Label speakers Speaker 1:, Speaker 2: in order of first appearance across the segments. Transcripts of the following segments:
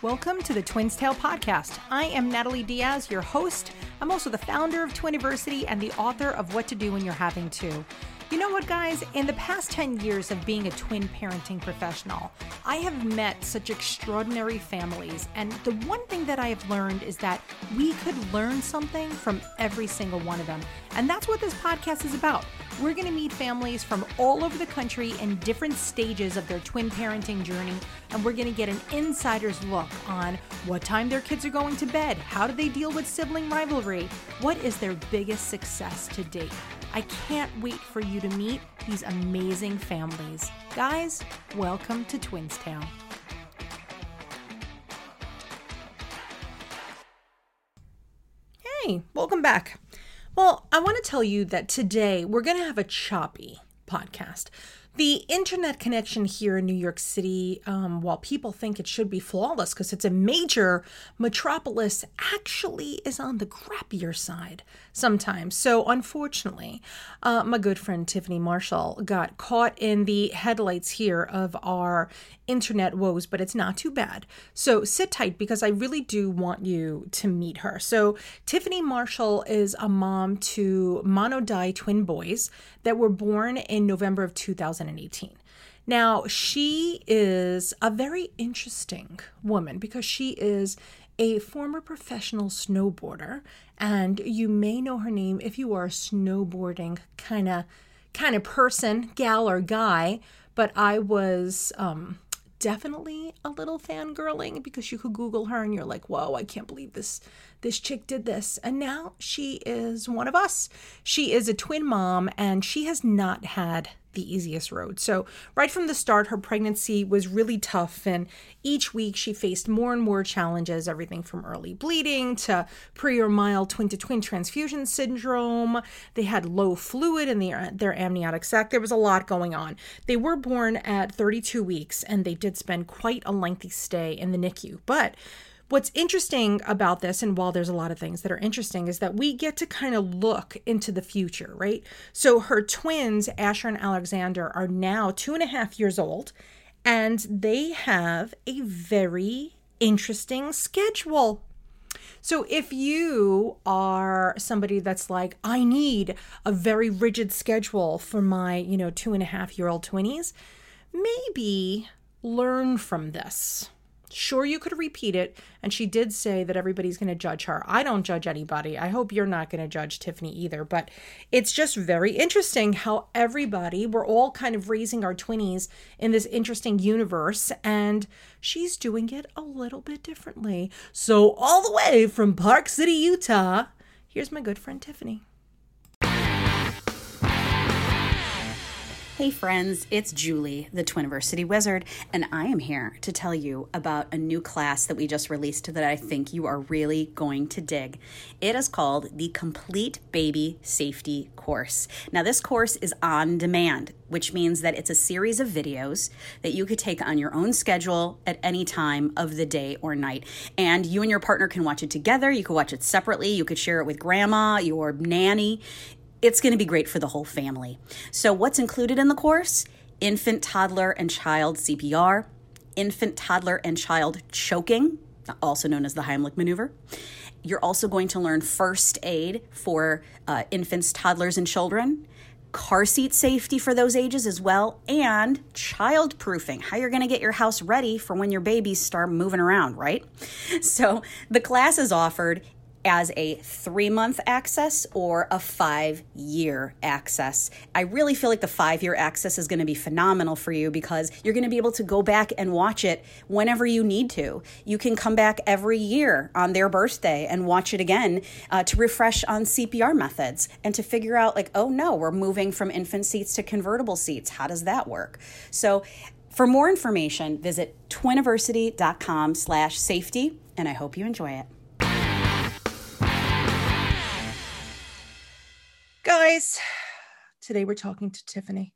Speaker 1: Welcome to the Twins Tale podcast. I am Natalie Diaz, your host. I'm also the founder of Twiniversity and the author of What to Do When You're Having Two. You know what, guys? In the past 10 years of being a twin parenting professional, I have met such extraordinary families. And the one thing that I have learned is that we could learn something from every single one of them. And that's what this podcast is about. We're going to meet families from all over the country in different stages of their twin parenting journey. And we're going to get an insider's look on what time their kids are going to bed, how do they deal with sibling rivalry, what is their biggest success to date. I can't wait for you to meet these amazing families. Guys, welcome to Twins Tale. Hey, welcome back. Well, I want to tell you that today we're going to have a choppy podcast. The internet connection here in New York City, um, while people think it should be flawless because it's a major metropolis, actually is on the crappier side sometimes. So, unfortunately, uh, my good friend Tiffany Marshall got caught in the headlights here of our internet woes, but it's not too bad. So, sit tight because I really do want you to meet her. So, Tiffany Marshall is a mom to mono monodi twin boys that were born in November of 2018. Now, she is a very interesting woman because she is a former professional snowboarder and you may know her name if you are a snowboarding kind of kind of person, gal or guy, but I was um definitely a little fangirling because you could google her and you're like, "Whoa, I can't believe this this chick did this." And now she is one of us. She is a twin mom and she has not had the easiest road. So, right from the start, her pregnancy was really tough. And each week she faced more and more challenges everything from early bleeding to pre or mild twin to twin transfusion syndrome. They had low fluid in their, uh, their amniotic sac. There was a lot going on. They were born at 32 weeks and they did spend quite a lengthy stay in the NICU. But What's interesting about this, and while there's a lot of things that are interesting, is that we get to kind of look into the future, right? So her twins, Asher and Alexander, are now two and a half years old, and they have a very interesting schedule. So if you are somebody that's like, I need a very rigid schedule for my, you know, two and a half year old twinnies, maybe learn from this Sure, you could repeat it. And she did say that everybody's going to judge her. I don't judge anybody. I hope you're not going to judge Tiffany either. But it's just very interesting how everybody, we're all kind of raising our twinnies in this interesting universe. And she's doing it a little bit differently. So, all the way from Park City, Utah, here's my good friend Tiffany.
Speaker 2: Hey friends, it's Julie, the Twiniversity Wizard, and I am here to tell you about a new class that we just released that I think you are really going to dig. It is called the Complete Baby Safety Course. Now, this course is on demand, which means that it's a series of videos that you could take on your own schedule at any time of the day or night. And you and your partner can watch it together, you could watch it separately, you could share it with grandma, your nanny it's going to be great for the whole family. So, what's included in the course? Infant, toddler, and child CPR, infant, toddler, and child choking, also known as the Heimlich maneuver. You're also going to learn first aid for uh, infants, toddlers, and children, car seat safety for those ages as well, and child proofing, how you're going to get your house ready for when your babies start moving around, right? So the class is offered as a three month access or a five year access. I really feel like the five year access is going to be phenomenal for you because you're going to be able to go back and watch it whenever you need to. You can come back every year on their birthday and watch it again uh, to refresh on CPR methods and to figure out, like, oh no, we're moving from infant seats to convertible seats. How does that work? So, for more information, visit twiniversity.com slash safety, and I hope you enjoy it.
Speaker 1: Guys, today we're talking to Tiffany.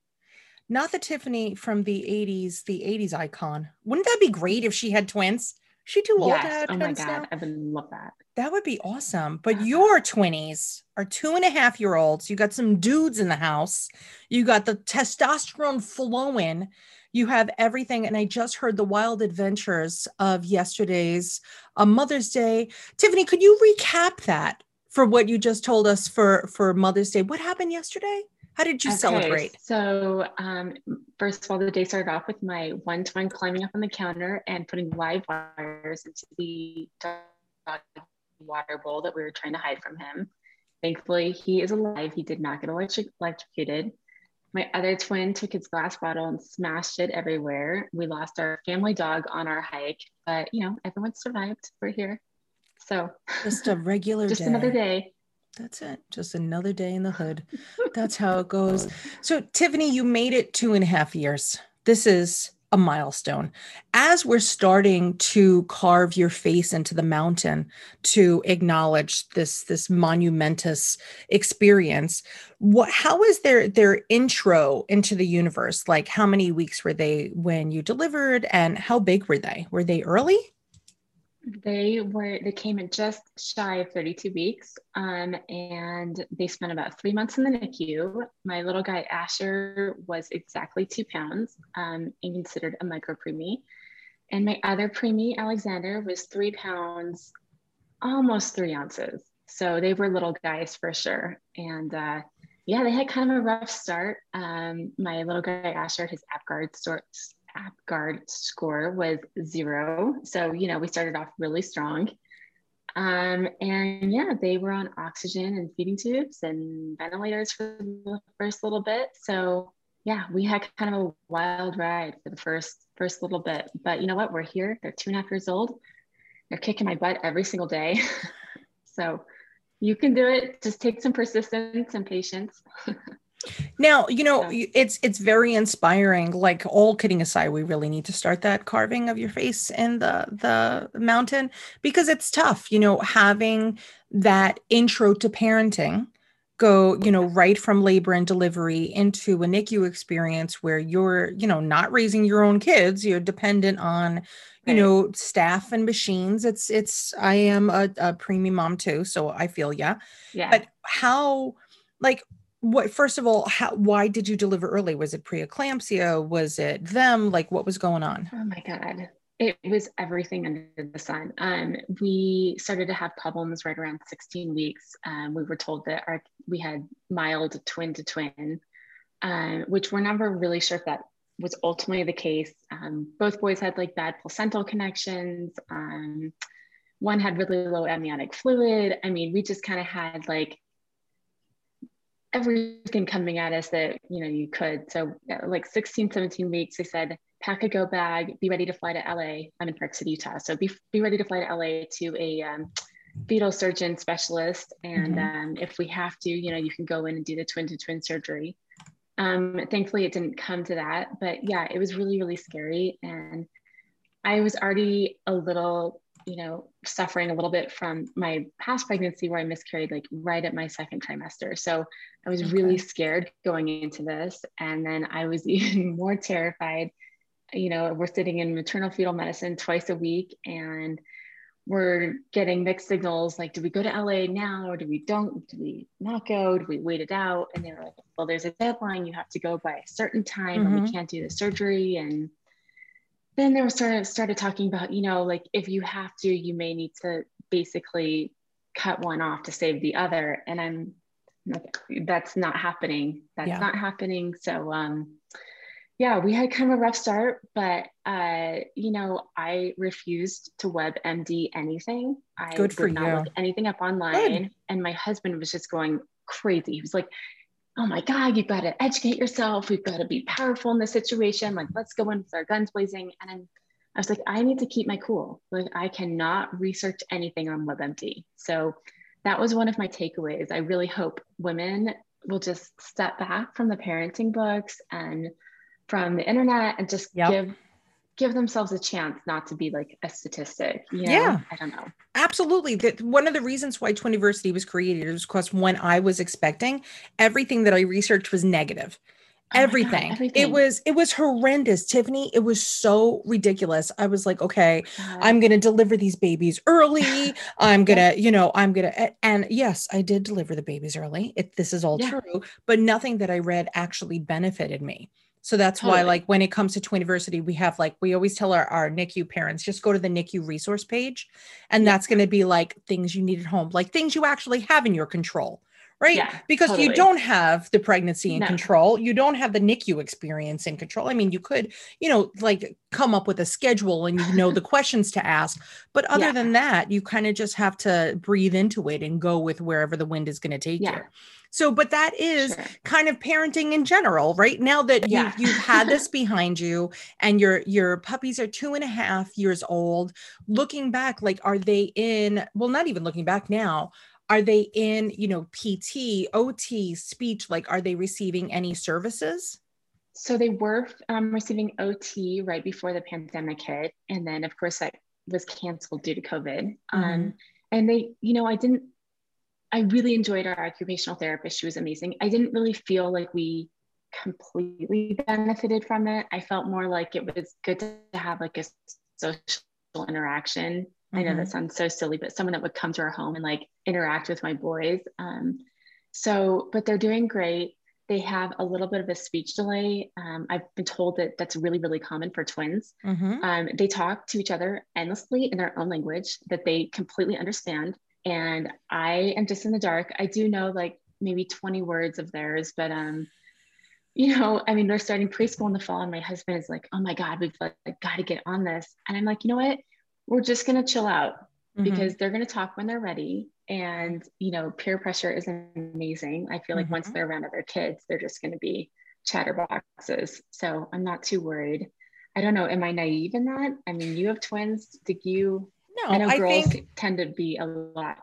Speaker 1: Not the Tiffany from the 80s, the 80s icon. Wouldn't that be great if she had twins? She too old yes. to have
Speaker 3: oh
Speaker 1: twins
Speaker 3: my god,
Speaker 1: now?
Speaker 3: I would love that.
Speaker 1: That would be awesome. But your twinnies are two and a half year olds. You got some dudes in the house. You got the testosterone flowing. You have everything. And I just heard the wild adventures of yesterday's uh, Mother's Day. Tiffany, could you recap that for what you just told us for, for Mother's Day? What happened yesterday? How did you okay, celebrate?
Speaker 3: So, um, first of all, the day started off with my one twin climbing up on the counter and putting live wires into the water bowl that we were trying to hide from him. Thankfully, he is alive. He did not get electric- electrocuted. My other twin took his glass bottle and smashed it everywhere. We lost our family dog on our hike, but you know, everyone survived. We're here. So,
Speaker 1: just a regular
Speaker 3: just
Speaker 1: day.
Speaker 3: another day.
Speaker 1: That's it. Just another day in the hood. That's how it goes. So, Tiffany, you made it two and a half years. This is a milestone. As we're starting to carve your face into the mountain to acknowledge this this monumentous experience, what how is their their intro into the universe? Like how many weeks were they when you delivered and how big were they? Were they early?
Speaker 3: They were they came in just shy of 32 weeks, um, and they spent about three months in the NICU. My little guy Asher was exactly two pounds um, and considered a micro preemie, and my other preemie Alexander was three pounds, almost three ounces. So they were little guys for sure, and uh, yeah, they had kind of a rough start. Um, my little guy Asher, his APGAR sorts APGAR score was zero. So, you know, we started off really strong. Um, and yeah, they were on oxygen and feeding tubes and ventilators for the first little bit. So yeah, we had kind of a wild ride for the first first little bit. But you know what? We're here. They're two and a half years old. They're kicking my butt every single day. so you can do it. Just take some persistence and patience.
Speaker 1: Now, you know, yeah. it's it's very inspiring. Like all kidding aside, we really need to start that carving of your face in the the mountain because it's tough, you know, having that intro to parenting go, you know, right from labor and delivery into a NICU experience where you're, you know, not raising your own kids, you're dependent on you know staff and machines it's it's i am a, a preemie mom too so i feel yeah yeah but how like what first of all how why did you deliver early? Was it preeclampsia? Was it them? Like what was going on?
Speaker 3: Oh my god. It was everything under the sun. Um, we started to have problems right around 16 weeks. Um, we were told that our we had mild twin to twin um, which we're never really sure if that was ultimately the case. Um, both boys had like bad placental connections. Um, one had really low amniotic fluid. I mean we just kind of had like everything coming at us that you know you could. So like 16 17 weeks they said pack a go bag be ready to fly to la i'm in park city utah. So be, be ready to fly to la to a um, fetal surgeon specialist. And mm-hmm. um, if we have to you know you can go in and do the twin to twin surgery. Um, thankfully it didn't come to that. But yeah it was really really scary. And i was already a little you know, suffering a little bit from my past pregnancy where I miscarried like right at my second trimester. So I was okay. really scared going into this. And then I was even more terrified. You know, we're sitting in maternal fetal medicine twice a week and we're getting mixed signals like, do we go to LA now or do we don't? Do we not go? Do we wait it out? And they were like, well, there's a deadline. You have to go by a certain time mm-hmm. or we can't do the surgery. And then they were sort of started talking about, you know, like if you have to, you may need to basically cut one off to save the other. And I'm that's not happening. That's yeah. not happening. So um yeah, we had kind of a rough start, but uh, you know, I refused to WebMD anything. I
Speaker 1: Good for not you. look
Speaker 3: anything up online. Good. And my husband was just going crazy. He was like, oh my God, you've got to educate yourself. We've got to be powerful in this situation. Like, let's go in with our guns blazing. And I'm, I was like, I need to keep my cool. Like, I cannot research anything on WebMD. So that was one of my takeaways. I really hope women will just step back from the parenting books and from the internet and just yep. give give themselves a chance not to be like a statistic. You know? Yeah. I don't know.
Speaker 1: Absolutely. That one of the reasons why Twiniversity was created was because when I was expecting, everything that I researched was negative. Oh everything. God, everything. It was it was horrendous, Tiffany. It was so ridiculous. I was like, okay, God. I'm going to deliver these babies early. I'm going to, you know, I'm going to and yes, I did deliver the babies early. It, this is all yeah. true, but nothing that I read actually benefited me So that's
Speaker 3: Totally.
Speaker 1: why, like, when it comes to Twiniversity, we have like, we always tell our, our NICU parents just go to the NICU resource page. And
Speaker 3: Yeah.
Speaker 1: that's going to be like things you need at home, like things you actually have in your control, right?
Speaker 3: Yeah,
Speaker 1: because you don't have the pregnancy in
Speaker 3: No.
Speaker 1: control. You don't have the NICU experience in control. I mean, you could, you know, like come up with a schedule and you know the questions to ask. But other
Speaker 3: Yeah.
Speaker 1: than that, you kind of just have to breathe into it and go with wherever the wind is going to take
Speaker 3: Yeah.
Speaker 1: you. So, but that is
Speaker 3: Sure.
Speaker 1: kind of parenting in general, right? Now that you,
Speaker 3: Yeah.
Speaker 1: you've had this behind you and your your puppies are two and a half years old, looking back, like are they in, well, not even looking back now, are they in, you know, PT, OT, speech? Like, are they receiving any services?
Speaker 3: So they were um, receiving OT right before the pandemic hit, and then of course that was canceled due to COVID. Um, and they, you know, I didn't. I really enjoyed our occupational therapist. She was amazing. I didn't really feel like we completely benefited from it. I felt more like it was good to have like a social interaction. I know
Speaker 1: Mhm.
Speaker 3: that sounds so silly, but someone that would come to our home and like interact with my boys. Um, so, but they're doing great. They have a little bit of a speech delay. Um, I've been told that that's really, really common for twins.
Speaker 1: Mhm.
Speaker 3: Um, they talk to each other endlessly in their own language that they completely understand. And I am just in the dark. I do know like maybe 20 words of theirs, but um, you know, I mean, they're starting preschool in the fall, and my husband is like, "Oh my God, we've like, got to get on this." And I'm like, you know what? We're just gonna chill out
Speaker 1: Mhm.
Speaker 3: because they're going to talk when they're ready. And you know peer pressure is amazing. I feel like once
Speaker 1: Mhm.
Speaker 3: they're around other kids they're just going to be chatterboxes. So i'm not too worried. I don't know. Am i naive in that? I mean you have twins. Did you
Speaker 1: no,
Speaker 3: i know
Speaker 1: I
Speaker 3: girls
Speaker 1: think
Speaker 3: tend to be a lot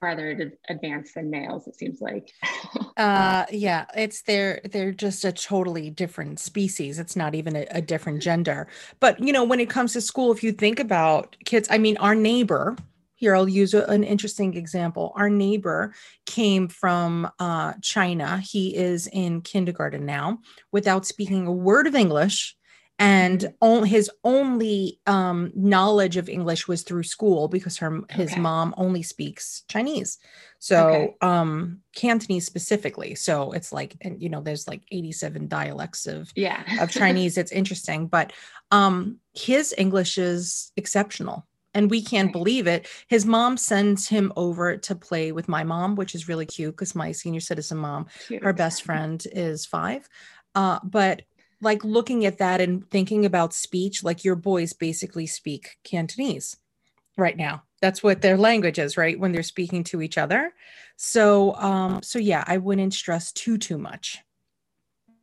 Speaker 3: farther ad- advanced than males it seems like
Speaker 1: uh yeah it's they're they're just a totally different species. It's not even a, a different gender. But you know when it comes to school if you think about kids i mean our neighbor here i'll use a- an interesting example. Our neighbor came from uh china. He is in kindergarten now without speaking a word of english and on, his only um, knowledge of english was through school because her his
Speaker 3: Okay.
Speaker 1: mom only speaks chinese so
Speaker 3: Okay.
Speaker 1: um cantonese specifically so it's like and you know there's like 87 dialects of
Speaker 3: yeah
Speaker 1: of chinese it's interesting but um his english is exceptional and we can't
Speaker 3: Right.
Speaker 1: believe it his mom sends him over to play with my mom which is really cute because my senior citizen mom
Speaker 3: Cute.
Speaker 1: her best friend is five uh but like looking at that and thinking about speech like your boys basically speak cantonese right now. That's what their language is right? When they're speaking to each other. So um so yeah i wouldn't stress too too much.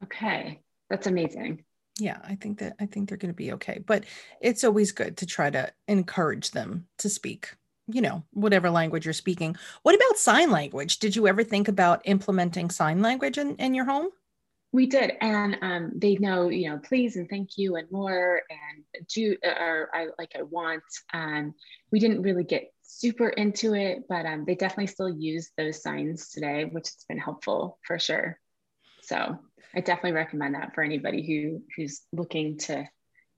Speaker 3: Okay. That's amazing.
Speaker 1: Yeah i think that i think they're going to be okay but it's always good to try to encourage them to speak you know whatever language you're speaking. What about sign language? Did you ever think about implementing sign language in, in your home
Speaker 3: We did, and um, they know, you know, please and thank you and more, and do or I like I want. Um, we didn't really get super into it, but um, they definitely still use those signs today, which has been helpful for sure. So I definitely recommend that for anybody who who's looking to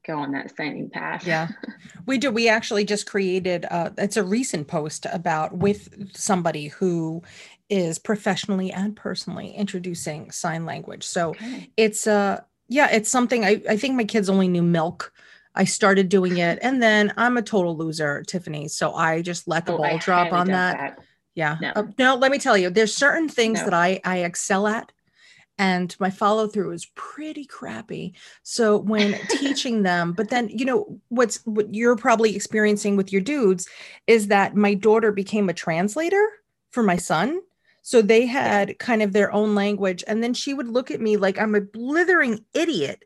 Speaker 3: go on that signing path.
Speaker 1: Yeah. we do we actually just created uh it's a recent post about with somebody who is professionally and personally introducing sign language so
Speaker 3: Okay.
Speaker 1: it's uh yeah it's something i i think my kids only knew milk i started doing it and then i'm a total loser tiffany so i just let the
Speaker 3: Oh,
Speaker 1: ball drop on
Speaker 3: doubt
Speaker 1: that yeah
Speaker 3: No.
Speaker 1: Uh, no let me tell you there's certain things
Speaker 3: No.
Speaker 1: that i i excel at and my follow through is pretty crappy so when teaching them but then you know what's what you're probably experiencing with your dudes is that my daughter became a translator for my son so they had kind of their own language. And then she would look at me like i'm a blithering idiot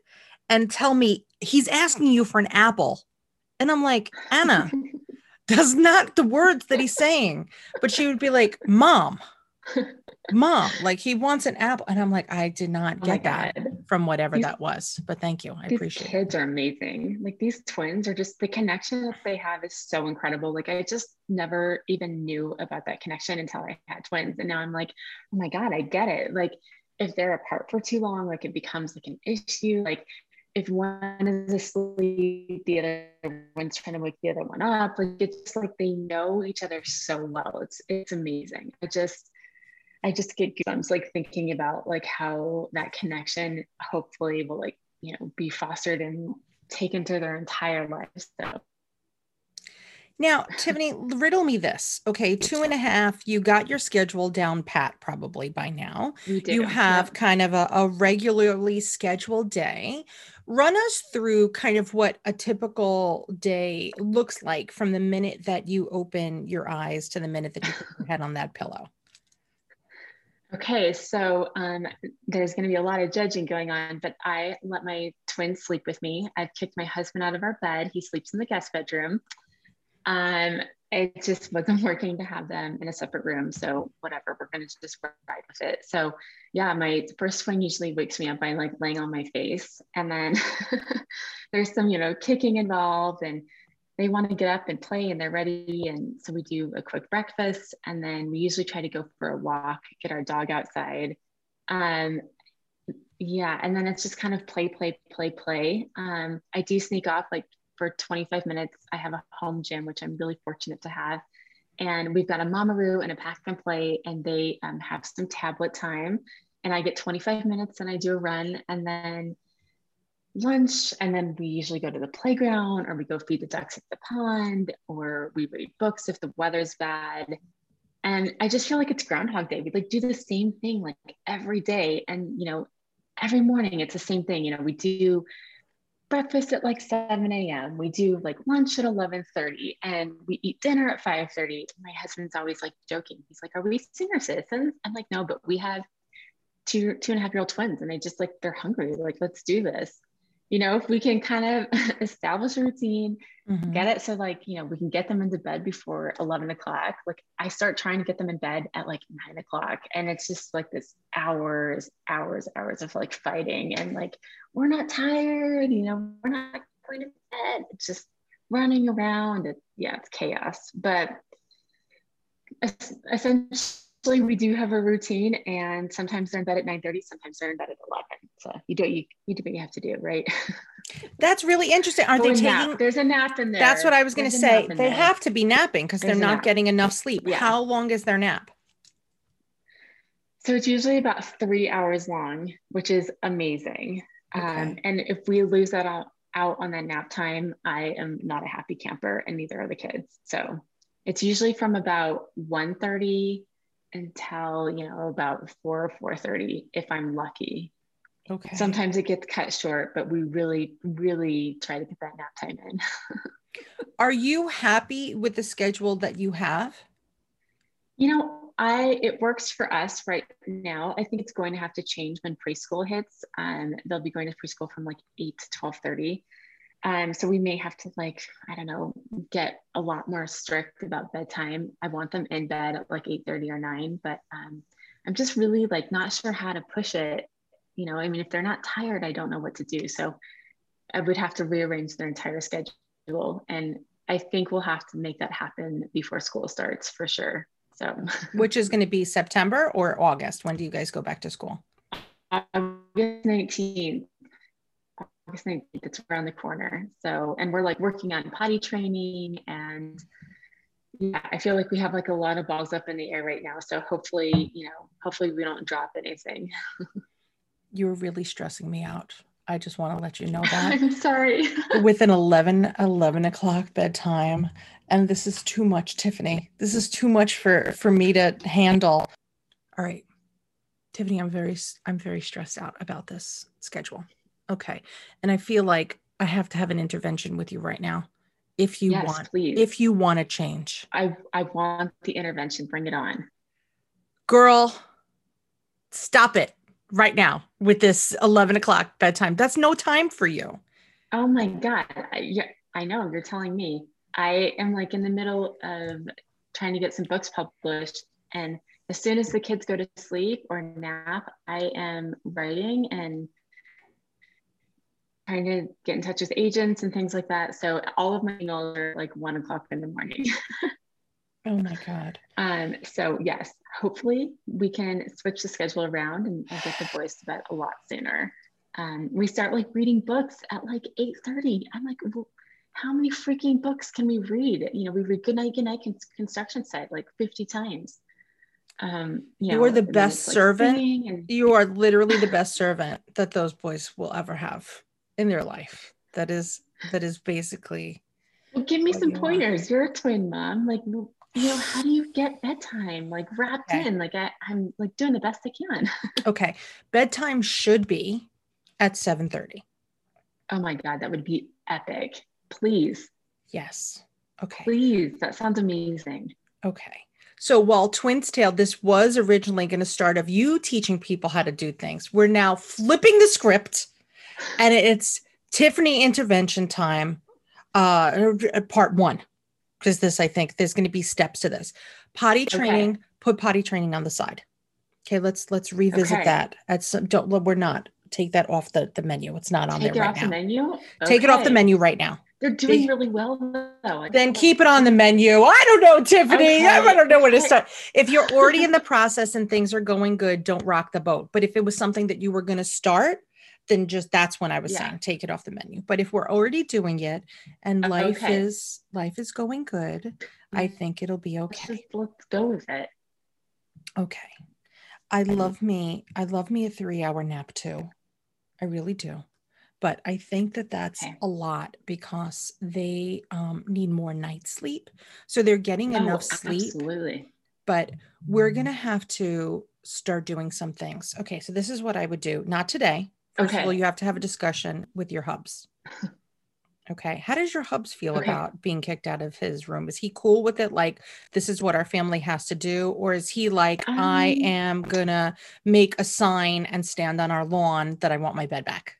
Speaker 1: and tell me he's asking you for an apple. And i'm like anna that's not the words that he's saying. But she would be like mom mom like he wants an apple and i'm like i did not
Speaker 3: Oh
Speaker 1: get that
Speaker 3: God.
Speaker 1: from whatever
Speaker 3: These-
Speaker 1: that was but thank you i appreciate it
Speaker 3: kids are amazing. Like these twins are just the connection that they have is so incredible. Like I just never even knew about that connection until I had twins. And now I'm like, oh my God, I get it. Like if they're apart for too long, like it becomes like an issue. Like if one is asleep, the other one's trying to wake the other one up. Like it's just like they know each other so well. It's it's amazing. I just I just get goosebumps like thinking about like how that connection hopefully will like, you know, be fostered and taken to their entire lives. So
Speaker 1: now, Tiffany, riddle me this. Okay, two and a half, you got your schedule down pat probably by now. You have yep. kind of a, a, regularly scheduled day. Run us through kind of what a typical day looks like from the minute that you open your eyes to the minute that you put your head on that pillow.
Speaker 3: Okay, so um, there's going to be a lot of judging going on, but I let my twins sleep with me. I've kicked my husband out of our bed. He sleeps in the guest bedroom. Um, it just wasn't working to have them in a separate room. So whatever, we're going to just ride with it. So yeah, my first swing usually wakes me up by like laying on my face. And then there's some, you know, kicking involved and they want to get up and play and they're ready. And so we do a quick breakfast and then we usually try to go for a walk, get our dog outside. Um, yeah, and then it's just kind of play, play, play, play. Um, I do sneak off like for 25 minutes. I have a home gym, which I'm really fortunate to have. And we've got a Mamaroo and a pack and play, and they um, have some tablet time. And I get 25 minutes and I do a run and then lunch. And then we usually go to the playground or we go feed the ducks at the pond or we read books if the weather's bad. And I just feel like it's Groundhog Day. We like do the same thing like every day. And, you know, every morning it's the same thing. You know, we do breakfast at like 7 a.m. We do like lunch at 11:30 and we eat dinner at 5:30. My husband's always like joking. He's like, Are we senior citizens? I'm like, no, but we have two two and a half year old twins and they just like they're hungry. Like, let's do this you know, if we can kind of establish a routine, mm-hmm. get it so like, you know, we can get them into bed before 11 o'clock. Like I start trying to get them in bed at like nine o'clock. And it's just like this hours, hours, hours of like fighting and like, we're not tired, you know, we're not going to bed. It's just running around. It, yeah, it's chaos. But essentially, we do have a routine and sometimes they're in bed at 9 30 sometimes they're in bed at 11 so you do you, you do what you have to do right?
Speaker 1: That's really interesting. Aren't they taking
Speaker 3: nap. there's a nap in there.
Speaker 1: That's what i was going to say. they there. have to be napping because they're not getting enough sleep. Yeah. how long is their nap?
Speaker 3: So it's usually about three hours long which is amazing. Okay. um, and if we lose that out, out on that nap time i am not a happy camper and neither are the kids. So it's usually from about 1 30 until you know about 4 or 4.30 if i'm lucky. Okay. Sometimes it gets cut short but we really really try to get that nap time in.
Speaker 1: Are you happy with the schedule that you have?
Speaker 3: You know i it works for us right now. I think it's going to have to change when preschool hits. Um, they'll be going to preschool from like 8 to 12.30 um, so we may have to like, I don't know, get a lot more strict about bedtime. I want them in bed at like 8 30 or 9, but um, I'm just really like not sure how to push it. You know, I mean, if they're not tired, I don't know what to do. So I would have to rearrange their entire schedule. And I think we'll have to make that happen before school starts for sure. So,
Speaker 1: which is going to be September or August? When do you guys go back to school?
Speaker 3: August 19th. August 19th, it's around the corner. So, and we're like working on potty training and yeah, I feel like we have like a lot of balls up in the air right now. So hopefully, you know, hopefully we don't drop anything.
Speaker 1: You're really stressing me out. I just want to let you know that.
Speaker 3: I'm sorry.
Speaker 1: With an 11, 11 o'clock bedtime. And this is too much, Tiffany. This is too much for, for me to handle. All right. Tiffany, I'm very, I'm very stressed out about this schedule. Okay. And I feel like I have to have an intervention with you right now. If you yes, want, please. if you want to change,
Speaker 3: I, I want the intervention. Bring it on.
Speaker 1: Girl, stop it right now with this 11 o'clock bedtime. That's no time for you.
Speaker 3: Oh my God. I, yeah, I know you're telling me. I am like in the middle of trying to get some books published. And as soon as the kids go to sleep or nap, I am writing and trying to get in touch with agents and things like that. So all of my emails are like one o'clock in the morning.
Speaker 1: oh my God.
Speaker 3: Um, so yes, hopefully we can switch the schedule around and, and get the boys to bed a lot sooner. Um, we start like reading books at like 8.30. I'm like, well, how many freaking books can we read? You know, we read Goodnight, Goodnight Construction Site like 50 times. Um, you,
Speaker 1: You
Speaker 3: know,
Speaker 1: are the best
Speaker 3: like,
Speaker 1: servant.
Speaker 3: and-
Speaker 1: You are literally the best servant that those boys will ever have in their life. That is that is basically
Speaker 3: Well, give me some
Speaker 1: you
Speaker 3: pointers. You're a twin mom. Like, you know, how do you get bedtime like wrapped
Speaker 1: Okay.
Speaker 3: in? Like, I, I'm like doing the best I can.
Speaker 1: okay. Bedtime should be at 7:30.
Speaker 3: Oh my God, that would be epic. Please,
Speaker 1: Yes. Okay.
Speaker 3: please. That sounds amazing.
Speaker 1: Okay. So while Twins Tale, this was originally going to start of you teaching people how to do things. We're now flipping the script and it's Tiffany intervention time, uh, part one. Because this, I think there's going to be steps to this. Potty
Speaker 3: Okay.
Speaker 1: training, put potty training on the side. Okay, let's let's revisit
Speaker 3: Okay.
Speaker 1: that. At some don't we're not take that off the, the menu. It's not on
Speaker 3: Take it
Speaker 1: there right
Speaker 3: off
Speaker 1: now.
Speaker 3: the menu.
Speaker 1: Take it off the menu right now.
Speaker 3: They're doing
Speaker 1: They-
Speaker 3: really well though. I
Speaker 1: Then keep it on the menu. I don't know, Tiffany. I don't know where to start. If you're already in the process and things are going good, don't rock the boat. But if it was something that you were going to start, then just that's when I was
Speaker 3: Yeah.
Speaker 1: saying take it off the menu. But if we're already doing it and life
Speaker 3: Okay.
Speaker 1: is life is going good, I think it'll be
Speaker 3: Let's
Speaker 1: okay.
Speaker 3: just let's go with it.
Speaker 1: Okay. I love me. I love me a three hour nap too. I really do. But I think that that's
Speaker 3: Okay.
Speaker 1: a lot because they um, need more night sleep. So they're getting
Speaker 3: Oh,
Speaker 1: enough sleep,
Speaker 3: Absolutely.
Speaker 1: but we're going to have to start doing some things. Okay. So this is what I would do. Not today. First of all, you have to have a discussion with your hubs. Okay. How does your hubs feel
Speaker 3: Okay.
Speaker 1: about being kicked out of his room? Is he cool with it? Like, this is what our family has to do? Or is he like, I
Speaker 3: Um,
Speaker 1: am going to make a sign and stand on our lawn that I want my bed back?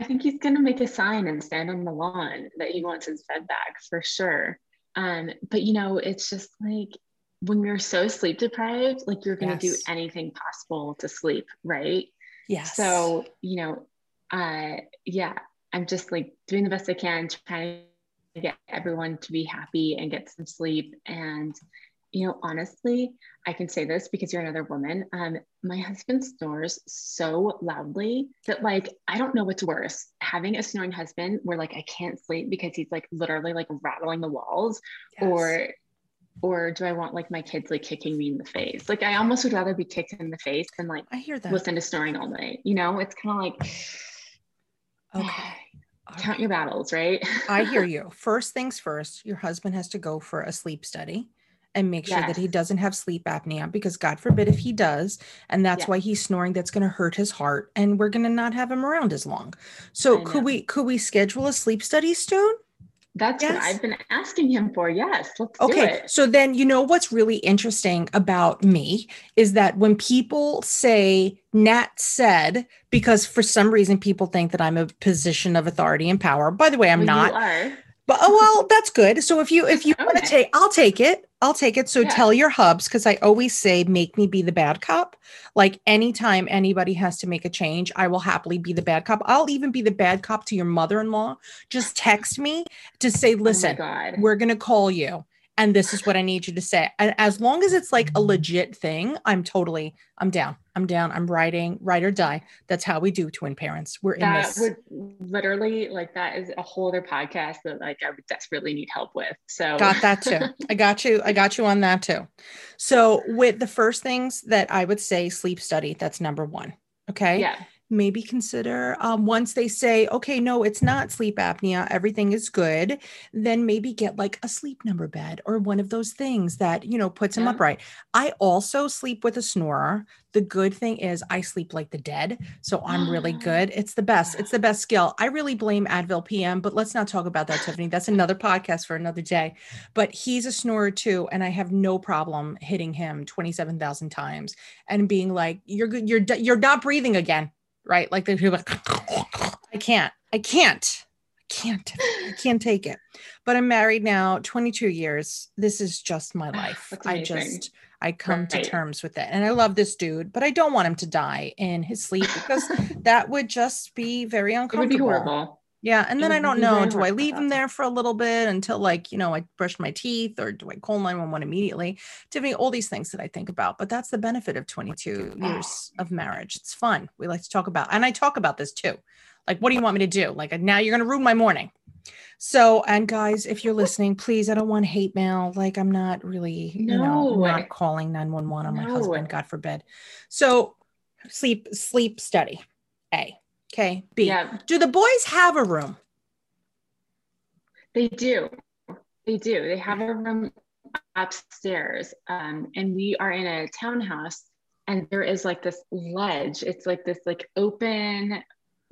Speaker 3: I think he's gonna make a sign and stand on the lawn that he wants his bed back for sure. Um, but you know, it's just like when you're so sleep deprived, like you're gonna do anything possible to sleep, right?
Speaker 1: Yes.
Speaker 3: So, you know, uh yeah, I'm just like doing the best I can, trying to get everyone to be happy and get some sleep. And, you know, honestly, I can say this because you're another woman. Um, my husband snores so loudly that like I don't know what's worse, having a snoring husband where like I can't sleep because he's like literally like rattling the walls,
Speaker 1: Yes.
Speaker 3: or or do I want like my kids like kicking me in the face? Like I almost would rather be kicked in the face than like
Speaker 1: I hear that.
Speaker 3: listen to snoring all night. You know, it's kind of like
Speaker 1: okay.
Speaker 3: Count your battles, right?
Speaker 1: I hear you. First things first, your husband has to go for a sleep study and make sure that he doesn't have sleep apnea because God forbid if he does, and that's
Speaker 3: Yeah.
Speaker 1: why he's snoring, that's going to hurt his heart and we're going to not have him around as long. So could we could we schedule a sleep study soon?
Speaker 3: That's what I've been asking him for. Yes, let's do
Speaker 1: Okay,
Speaker 3: it.
Speaker 1: so then you know what's really interesting about me is that when people say Nat said, because for some reason people think that I'm a position of authority and power. By the way, I'm
Speaker 3: Well,
Speaker 1: not.
Speaker 3: You are.
Speaker 1: But oh well, that's good. So if you if you want to take, I'll take it. I'll take it. So
Speaker 3: Yeah.
Speaker 1: tell your hubs because I always say make me be the bad cop. Like anytime anybody has to make a change, I will happily be the bad cop. I'll even be the bad cop to your mother-in-law. Just text me to say,
Speaker 3: oh listen, oh
Speaker 1: we're gonna call you. And this is what I need you to say. And as long as it's like a legit thing, I'm totally, I'm down. I'm down. I'm writing, ride or die. That's how we do twin parents. We're in
Speaker 3: that
Speaker 1: this.
Speaker 3: would literally like that is a whole other podcast that like I would desperately need help with. So
Speaker 1: got that too i got you i got you on that too so with the first things that i would say sleep study that's number one okay
Speaker 3: yeah.
Speaker 1: Maybe consider um, once they say okay no it's not sleep apnea everything is good then maybe get like a sleep number bed or one of those things that you know puts him
Speaker 3: Yeah.
Speaker 1: upright. I also sleep with a snorer. The good thing is i sleep like the dead so i'm really good. It's the best. It's the best skill. I really blame advil pm but let's not talk about that tiffany. That's another podcast for another day. But he's a snorer too and i have no problem hitting him 27000 times and being like you're good. You're you're not breathing again right? Like they like i can't i can't i can't i can't take it. But i'm married now 22 years. This is just my life. I just i come to terms with it. And i love this dude but i don't want him to die in his sleep because that would just be very
Speaker 3: It
Speaker 1: uncomfortable
Speaker 3: would be horrible.
Speaker 1: Yeah, and then I don't know. Do I leave him there for a little bit until like you know I brush my teeth, or do I call nine one one immediately? Tiffany, all these things that I think about. But that's the benefit of twenty two years of marriage. It's fun. We like to talk about, and I talk about this too. Like, what do you want me to do? Like, now you're going to ruin my morning. So, and guys, if you're listening, please, I don't want hate mail. Like, I'm not really, you know,
Speaker 3: No.
Speaker 1: not calling 911 on my husband, God forbid. So, sleep, sleep study. Okay. B.
Speaker 3: Yeah,
Speaker 1: Do the boys have a room?
Speaker 3: they do. They do. They have a room upstairs, um, and we are in a townhouse, and there is like this ledge. It's like this like open,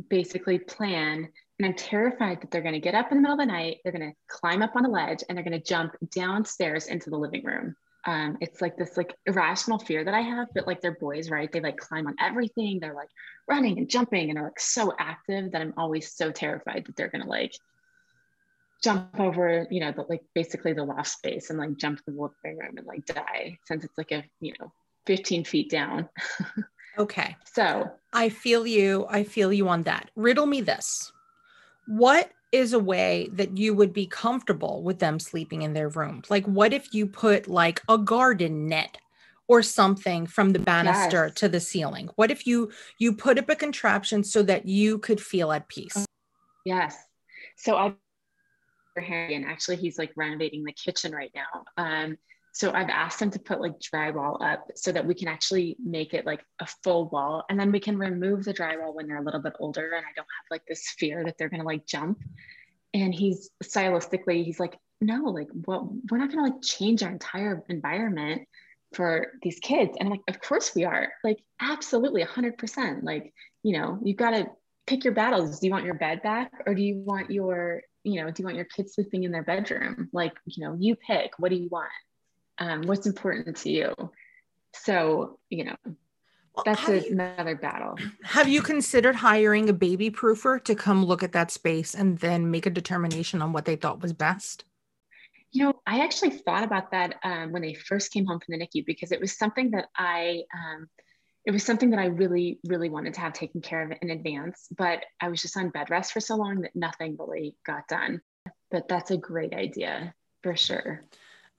Speaker 3: basically plan. And I'm terrified that they're going to get up in the middle of the night. They're going to climb up on a ledge, and they're going to jump downstairs into the living room. Um, it's like this like irrational fear that I have, but like they're boys, right? They like climb on everything. They're like running and jumping, and they're like so active that I'm always so terrified that they're going to like jump over, you know, the, like basically the loft space and like jump to the living room and like die since it's like a, you know, 15 feet down.
Speaker 1: Okay.
Speaker 3: So
Speaker 1: I feel you. I feel you on that. Riddle me this. What is a way that you would be comfortable with them sleeping in their room? Like, what if you put like a garden net or something from the banister
Speaker 3: Yes.
Speaker 1: to the ceiling? What if you you put up a contraption so that you could feel at peace?
Speaker 3: yes. So I've Harry and actually he's like renovating the kitchen right now. Um, so I've asked them to put like drywall up so that we can actually make it like a full wall and then we can remove the drywall when they're a little bit older and I don't have like this fear that they're gonna like jump. And he's stylistically, he's like, no, like what we're not gonna like change our entire environment for these kids. And I'm like, of course we are. Like, absolutely, 100%. Like, you know, you've got to pick your battles. Do you want your bed back or do you want your, you know, do you want your kids sleeping in their bedroom? Like, you know, you pick. What do you want? Um, what's important to you? So, you know,
Speaker 1: Well,
Speaker 3: that's
Speaker 1: have, you,
Speaker 3: another battle.
Speaker 1: have you considered hiring a baby proofer to come look at that space and then make a determination on what they thought was best?
Speaker 3: You know, I actually thought about that um, when they first came home from the NICU because it was something that I, um, it was something that I really, really wanted to have taken care of in advance. But I was just on bed rest for so long that nothing really got done. But that's a great idea for sure.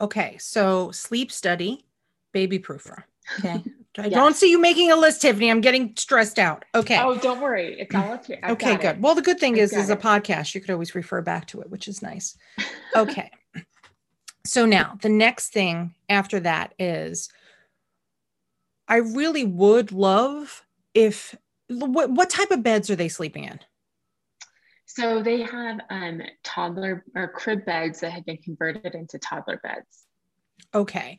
Speaker 1: Okay, so sleep study, baby proofer. Okay. I
Speaker 3: Yes.
Speaker 1: don't see you making a list, Tiffany. I'm getting stressed out. Okay.
Speaker 3: Oh, don't worry, it's all up here. I've
Speaker 1: okay, good.
Speaker 3: it.
Speaker 1: Well, the good thing
Speaker 3: I've
Speaker 1: is, is a podcast. You could always refer back to it, which is nice. Okay. so now the next thing after that is I really would love if what what type of beds are they sleeping in?
Speaker 3: So they have um, toddler or crib beds that have been converted into toddler beds.
Speaker 1: Okay.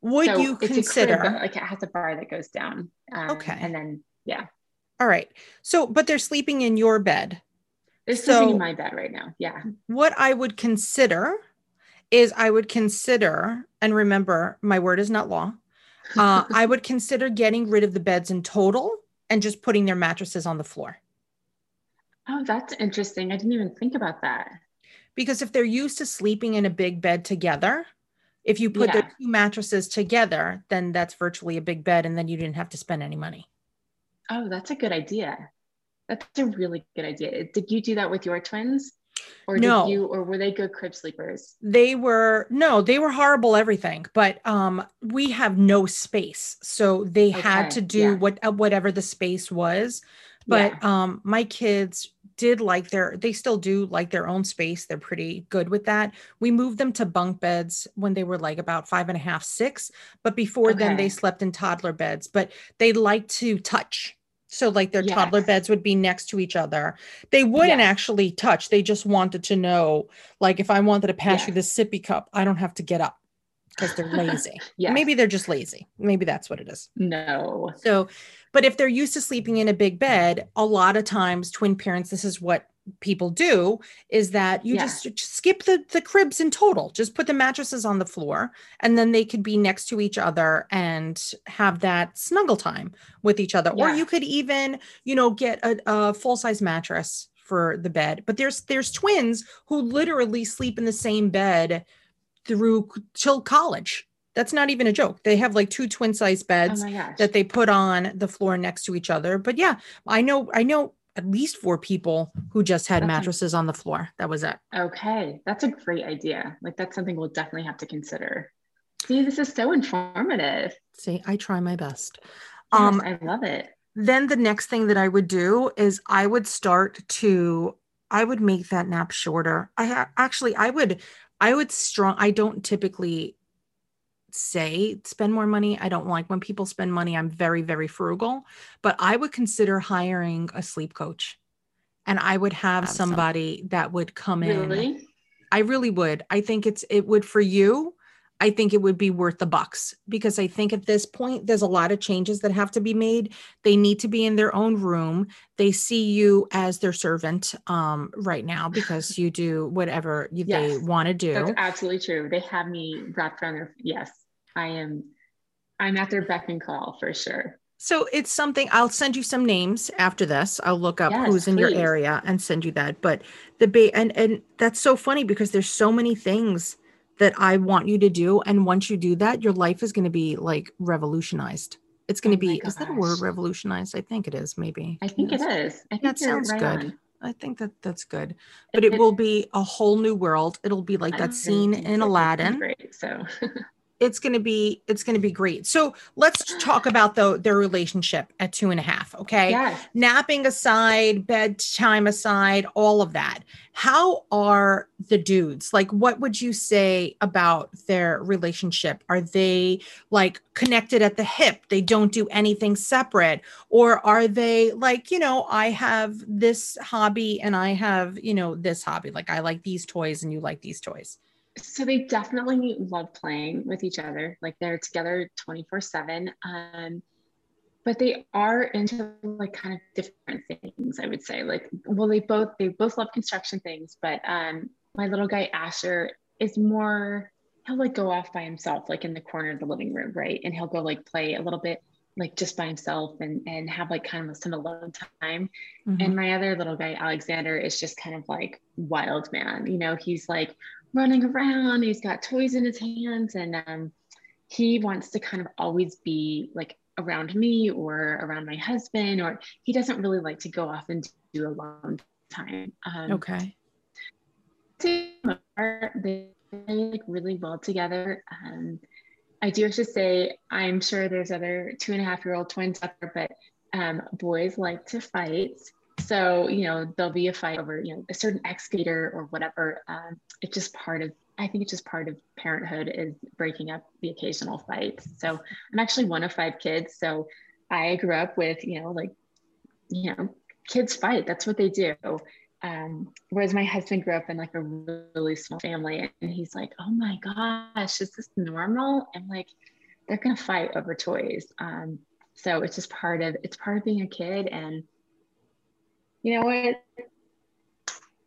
Speaker 1: Would
Speaker 3: so
Speaker 1: you
Speaker 3: a crib,
Speaker 1: consider
Speaker 3: like it has a bar that goes down. Um,
Speaker 1: Okay.
Speaker 3: And then yeah,
Speaker 1: All right. So but they're sleeping in your bed.
Speaker 3: they're sleeping in my bed right now. Yeah.
Speaker 1: what I would consider is I would consider, and remember, my word is not law. Uh, I would consider getting rid of the beds in total and just putting their mattresses on the floor.
Speaker 3: Oh, that's interesting. I didn't even think about that.
Speaker 1: Because if they're used to sleeping in a big bed together, if you put
Speaker 3: Yeah.
Speaker 1: their two mattresses together, then that's virtually a big bed, and then you didn't have to spend any money.
Speaker 3: Oh, that's a good idea. That's a really good idea. Did you do that with your twins? Or
Speaker 1: No.
Speaker 3: did you or were they good crib sleepers?
Speaker 1: they were no they were horrible everything but um we have no space so they had to do
Speaker 3: yeah.
Speaker 1: what uh, whatever the space was but um my kids did like their they still do like their own space they're pretty good with that. We moved them to bunk beds when they were like about five and a half six but before then they slept in toddler beds but they like to touch. So like their toddler beds would be next to each other. They wouldn't
Speaker 3: Yes.
Speaker 1: actually touch they just wanted to know like if i wanted to pass you the sippy cup i don't have to get up because they're lazy
Speaker 3: yeah.
Speaker 1: maybe they're just lazy maybe that's what it is
Speaker 3: No.
Speaker 1: so, but if they're used to sleeping in a big bed, a lot of times twin parents, this is what people do is that you
Speaker 3: Yeah.
Speaker 1: just, just skip the, the cribs in total, just put the mattresses on the floor and then they could be next to each other and have that snuggle time with each other. Or you could even, you know, get a, a full size mattress for the bed. But there's, there's twins who literally sleep in the same bed through till college. That's not even a joke. They have like two twin size
Speaker 3: Oh
Speaker 1: beds
Speaker 3: gosh.
Speaker 1: that they put on the floor next to each other. But yeah, I know I know at least four people who just had mattresses on the floor. That was it.
Speaker 3: Okay, that's a great idea. Like that's something we'll definitely have to consider. See, this is so informative.
Speaker 1: See, I try my best.
Speaker 3: Yes,
Speaker 1: Um,
Speaker 3: I love it.
Speaker 1: Then the next thing that I would do is I would start to I would make that nap shorter. I ha- actually I would I would strong I don't typically say spend more money. I don't like when people spend money. I'm very very frugal, but I would consider hiring a sleep coach. And I would have, have somebody that would come in. really? in. I really would. I think it's it would for you I think it would be worth the bucks because I think at this point there's a lot of changes that have to be made. They need to be in their own room. They see you as their servant um, right now because you do whatever you, yes, they want to do.
Speaker 3: That's absolutely true. They have me wrapped around their yes. I am. I'm at their beck and call for sure.
Speaker 1: So it's something I'll send you some names after this. I'll look up yes, who's in please. your area and send you that. But the ba- and and that's so funny because there's so many things that I want you to do. And once you do that, your life is going to be like revolutionized. It's going to oh be, is that a word revolutionized? I think it is, maybe.
Speaker 3: I think it is. I think
Speaker 1: that sounds right good. On. I think that that's good, but it, it, will be a whole new world. It'll be like that scene in Aladdin.
Speaker 3: Great, so
Speaker 1: it's going to be it's going to be great so let's talk about the their relationship at two and a half okay?
Speaker 3: Yes.
Speaker 1: napping aside bedtime aside all of that. How are the dudes like what would you say about their relationship? Are they like connected at the hip? They don't do anything separate? Or are they like you know i have this hobby and i have you know this hobby. Like i like these toys and you like these toys
Speaker 3: so they definitely love playing with each other. Like they're together 24 seven. Um, but they are into like kind of different things, I would say. Like, well, they both, they both love construction things, but um, my little guy Asher is more, he'll like go off by himself, like in the corner of the living room, right? And he'll go like play a little bit like just by himself and and have like kind of some alone time. Mm-hmm. And my other little guy Alexander is just kind of like wild man. You know, he's like running around. He's got toys in his hands, and um, he wants to kind of always be like around me or around my husband, or he doesn't really like to go off and do alone time.
Speaker 1: Um, okay.
Speaker 3: They like really well together. Um, I do have to say, I'm sure there's other two and a half year old twins out there, but um, boys like to fight. So, you know, there'll be a fight over, you know, a certain excavator or whatever. Um, it's just part of, I think it's just part of parenthood is breaking up the occasional fight. So I'm actually one of five kids. So I grew up with, you know, like, you know, kids fight. That's what they do. Um, whereas my husband grew up in like a really small family and he's like, oh my gosh, is this normal? And like, they're going to fight over toys. Um, so it's just part of, it's part of being a kid and, you know what?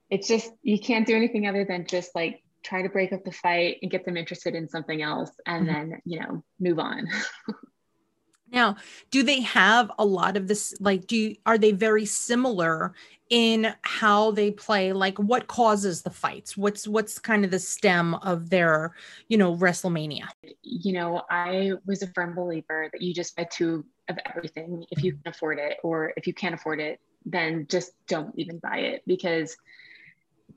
Speaker 3: It's just, you can't do anything other than just like try to break up the fight and get them interested in something else and mm-hmm. then, you know, move on.
Speaker 1: now, do they have a lot of this? Like, do you, are they very similar in how they play like what causes the fights what's what's kind of the stem of their you know wrestlemania
Speaker 3: you know i was a firm believer that you just buy two of everything if you can afford it or if you can't afford it then just don't even buy it because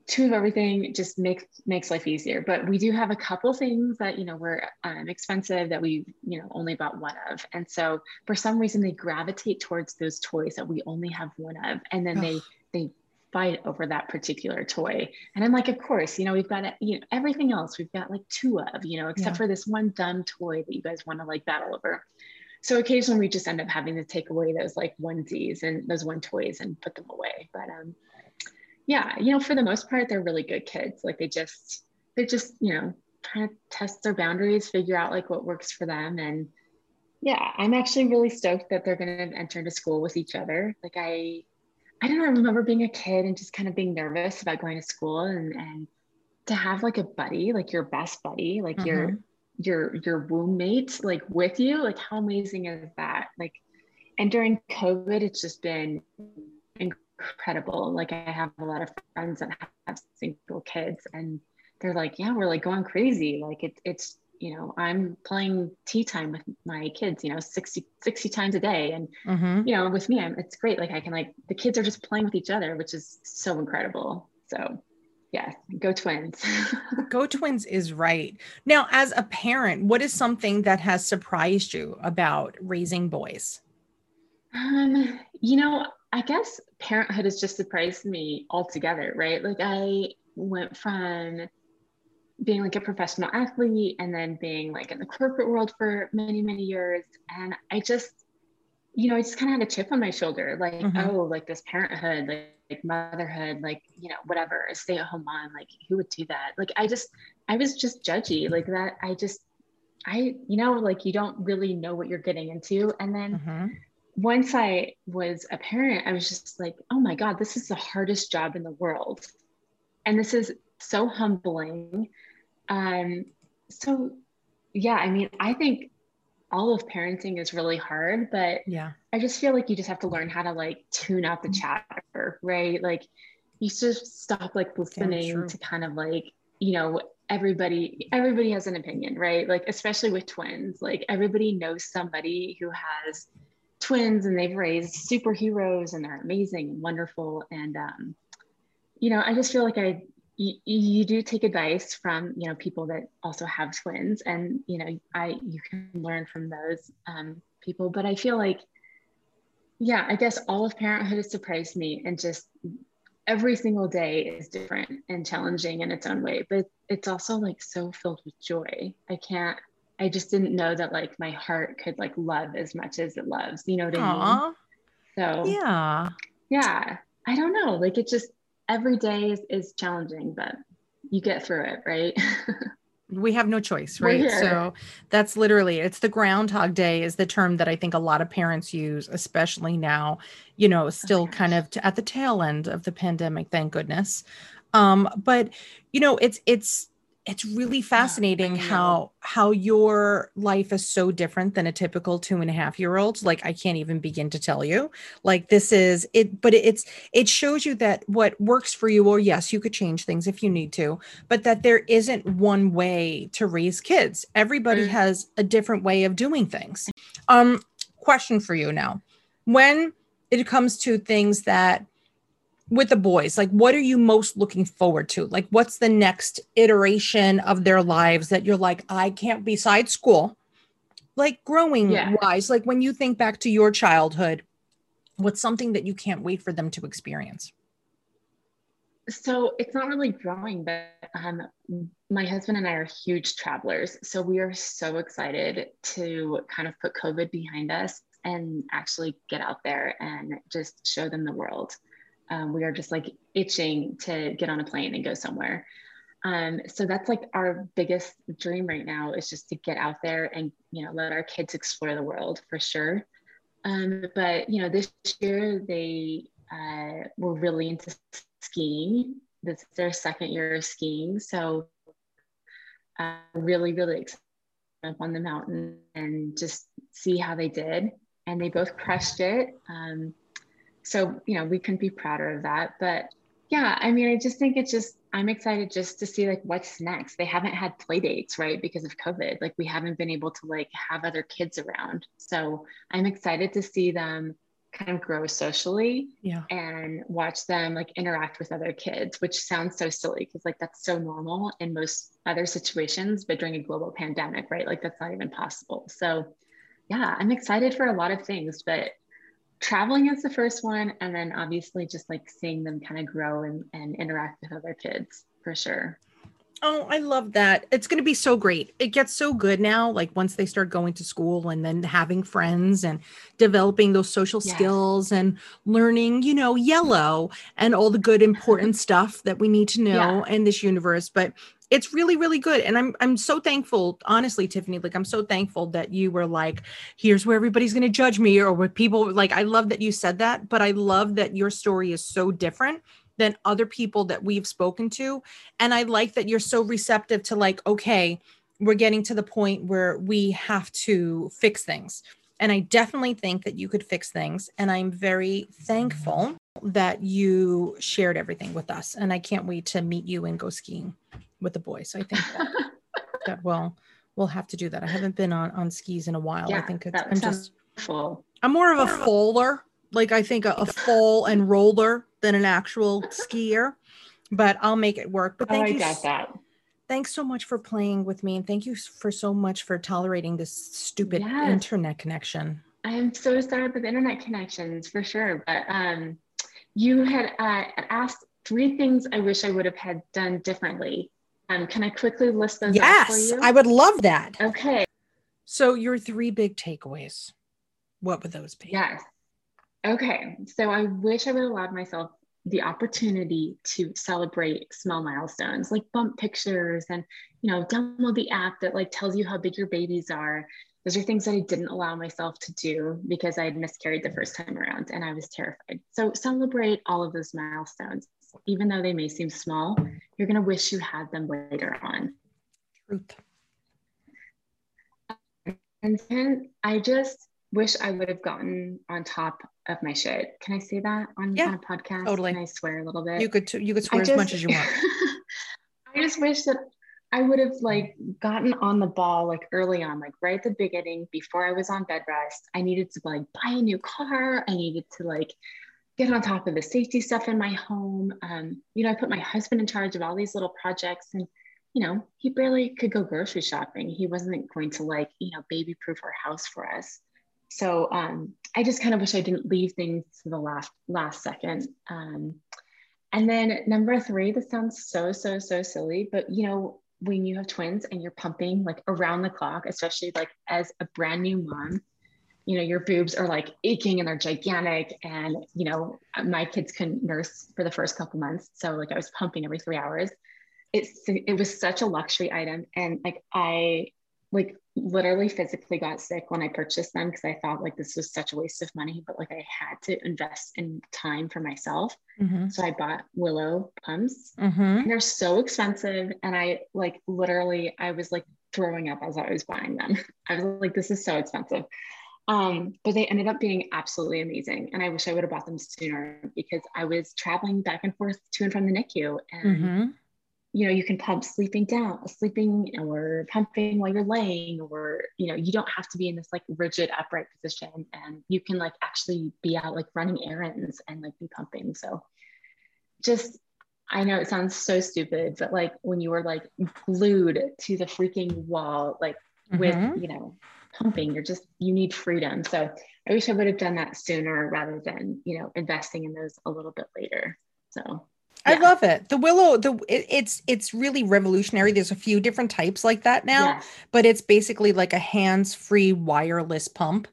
Speaker 3: two of everything just makes makes life easier. But we do have a couple things that you know were um, expensive that we you know only bought one of. And so for some reason they gravitate towards those toys that we only have one of and then they they fight over that particular toy. And i'm like of course you know we've got you know everything else we've got like two of you know except yeah. for this one dumb toy that you guys want to like battle over so occasionally we just end up having to take away those like onesies and those one toys and put them away. But um, yeah, you know, for the most part, they're really good kids. Like they just, they just, you know, trying to test their boundaries, figure out like what works for them. And yeah, I'm actually really stoked that they're going to enter into school with each other. Like I, I don't know, I remember being a kid and just kind of being nervous about going to school and, and to have like a buddy, like your best buddy, like mm-hmm. your your your roommate like with you like how amazing is that? Like and during covid it's just been incredible. Like i have a lot of friends that have single kids and they're like yeah we're like going crazy. Like it, it's you know i'm playing tea time with my kids you know 60 60 times a day. And mm-hmm. you know with me I'm, it's great. Like i can like the kids are just playing with each other which is so incredible. So Yes, go twins.
Speaker 1: go twins is right. Now, as a parent, what is something that has surprised you about raising boys?
Speaker 3: Um, you know, I guess parenthood has just surprised me altogether, right? Like I went from being like a professional athlete and then being like in the corporate world for many, many years. And I just, you know, I just kind of had a chip on my shoulder, like, mm-hmm. oh, like this parenthood, like, like motherhood, like, you know, whatever, a stay at home mom, like who would do that? Like, I just, I was just judgy like that. I just, I, you know, like you don't really know what you're getting into. And then mm-hmm. once I was a parent, I was just like, oh my God, this is the hardest job in the world. And this is so humbling. Um, so yeah, I mean, I think all of parenting is really hard, but
Speaker 1: yeah,
Speaker 3: I just feel like you just have to learn how to like tune out the chatter, right? Like you just stop like listening yeah, to kind of like, you know, everybody everybody has an opinion, right? Like especially with twins, like everybody knows somebody who has twins and they've raised superheroes and they're amazing and wonderful and um you know, I just feel like I you, you do take advice from you know people that also have twins and you know i you can learn from those um, people but i feel like yeah i guess all of parenthood has surprised me and just every single day is different and challenging in its own way but it's also like so filled with joy. I can't i just didn't know that like my heart could like love as much as it loves you know what Aww. i mean? So
Speaker 1: yeah.
Speaker 3: Yeah i don't know like it just every day is, is challenging, but you get through it, right?
Speaker 1: we have no choice right so that's literally it's the groundhog day is the term that i think a lot of parents use especially now you know still okay. kind of at the tail end of the pandemic thank goodness um but you know it's it's it's really fascinating how how your life is so different than a typical two and a half year old. Like i can't even begin to tell you. Like this is it but it's it shows you that what works for you or yes you could change things if you need to but that there isn't one way to raise kids. Everybody mm. has a different way of doing things. Um question for you now. When it comes to things that with the boys like what are you most looking forward to? Like what's the next iteration of their lives that you're like i can't beside school. Like growing yeah. wise like when you think back to your childhood what's something that you can't wait for them to experience?
Speaker 3: So it's not really growing but um, my husband and i are huge travelers so we are so excited to kind of put covid behind us and actually get out there and just show them the world um, we are just like itching to get on a plane and go somewhere. Um, so that's like our biggest dream right now is just to get out there and you know let our kids explore the world for sure. Um, but you know this year they uh, were really into skiing. This is their second year of skiing, so uh, really really excited up on the mountain and just see how they did. And they both crushed it. Um, so you know we couldn't be prouder of that. But yeah i mean i just think it's just i'm excited just to see like what's next. They haven't had play dates right because of covid. Like we haven't been able to like have other kids around. So i'm excited to see them kind of grow socially
Speaker 1: yeah.
Speaker 3: and watch them like interact with other kids which sounds so silly because like that's so normal in most other situations but during a global pandemic right like that's not even possible. So yeah i'm excited for a lot of things but traveling is the first one and then obviously just like seeing them kind of grow and, and interact with other kids for sure
Speaker 1: Oh, I love that. It's going to be so great. It gets so good now. Like once they start going to school and then having friends and developing those social yes. skills and learning, you know, yellow and all the good, important stuff that we need to know yeah. in this universe. But it's really really good and i'm i'm so thankful honestly tiffany like i'm so thankful that you were like here's where everybody's going to judge me or what people like i love that you said that but i love that your story is so different than other people that we've spoken to and i like that you're so receptive to like okay we're getting to the point where we have to fix things and i definitely think that you could fix things and i'm very thankful that you shared everything with us and i can't wait to meet you and go skiing with the boys. I think that, that we'll we'll have to do that. I haven't been on on skis in a while. Yeah, I think it's I'm just full. I'm more of a faller. Like I think a, a fall and roller than an actual skier, but I'll make it work. But thank
Speaker 3: oh, I
Speaker 1: you.
Speaker 3: got that.
Speaker 1: Thanks so much for playing with me, and thank you for so much for tolerating this stupid yes. internet connection.
Speaker 3: I I'm so sorry about the internet connections for sure. But um, you had uh, asked three things I wish I would have had done differently. Um, can I quickly list those?
Speaker 1: Yes, I would love that.
Speaker 3: Okay.
Speaker 1: So your three big takeaways. What would those be?
Speaker 3: Yes. Okay. So I wish I would have allowed myself the opportunity to celebrate small milestones like bump pictures and you know download the app that like tells you how big your babies are. Those are things that i didn't allow myself to do because i had miscarried the first time around and i was terrified. So celebrate all of those milestones. Even though they may seem small you're going to wish you had them later on.
Speaker 1: Truth.
Speaker 3: And then i just wish I would have gotten on top of my shit. Can I say that on, yeah, on a podcast?
Speaker 1: Totally.
Speaker 3: Can I swear a little bit?
Speaker 1: You could you could swear just, as much as you want.
Speaker 3: I just wish that I would have like gotten on the ball like early on, like right at the beginning before I was on bed rest. I needed to like buy a new car. I needed to like get on top of the safety stuff in my home. Um, you know, I put my husband in charge of all these little projects and you know, he barely could go grocery shopping. He wasn't going to like, you know, baby proof our house for us. So um, I just kind of wish I didn't leave things to the last last second. Um, and then number three, this sounds so so so silly, but you know when you have twins and you're pumping like around the clock, especially like as a brand new mom, you know your boobs are like aching and they're gigantic, and you know my kids couldn't nurse for the first couple months, so like I was pumping every three hours. It's it was such a luxury item, and like I like literally physically got sick when I purchased them because I thought like this was such a waste of money, but like I had to invest in time for myself. Mm-hmm. So I bought Willow pumps. Mm-hmm. They're so expensive. And I like literally, I was like throwing up as I was buying them. I was like, this is so expensive. Um, but they ended up being absolutely amazing. And I wish I would have bought them sooner because I was traveling back and forth to and from the NICU. And mm-hmm you know you can pump sleeping down sleeping or pumping while you're laying or you know you don't have to be in this like rigid upright position. And you can like actually be out like running errands and like be pumping. So just i know it sounds so stupid but like when you were like glued to the freaking wall like mm-hmm. with you know pumping you're just you need freedom. So i wish i would have done that sooner rather than you know investing in those a little bit later. So
Speaker 1: I love it. The willow, the it, it's it's really revolutionary. There's a few different types like that now, yes. but it's basically like a hands-free wireless pump.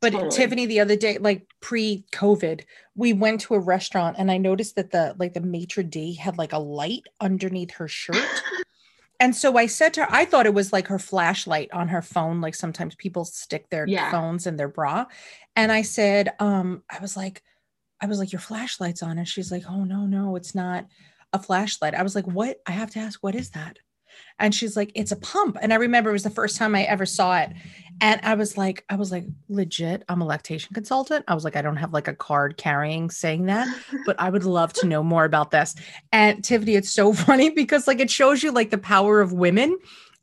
Speaker 1: But totally. Tiffany, the other day, like pre-COVID, we went to a restaurant and I noticed that the like the maitre d had like a light underneath her shirt. and so I said to her, I thought it was like her flashlight on her phone. Like sometimes people stick their yeah. phones in their bra. And I said, um, I was like, I was like, Your flashlight's on. And she's like, Oh, no, no, it's not a flashlight. I was like, What? I have to ask, What is that? And she's like, It's a pump. And I remember it was the first time I ever saw it. And I was like, I was like, legit, I'm a lactation consultant. I was like, I don't have like a card carrying saying that, but I would love to know more about this. And Tiffany, it's so funny because like it shows you like the power of women.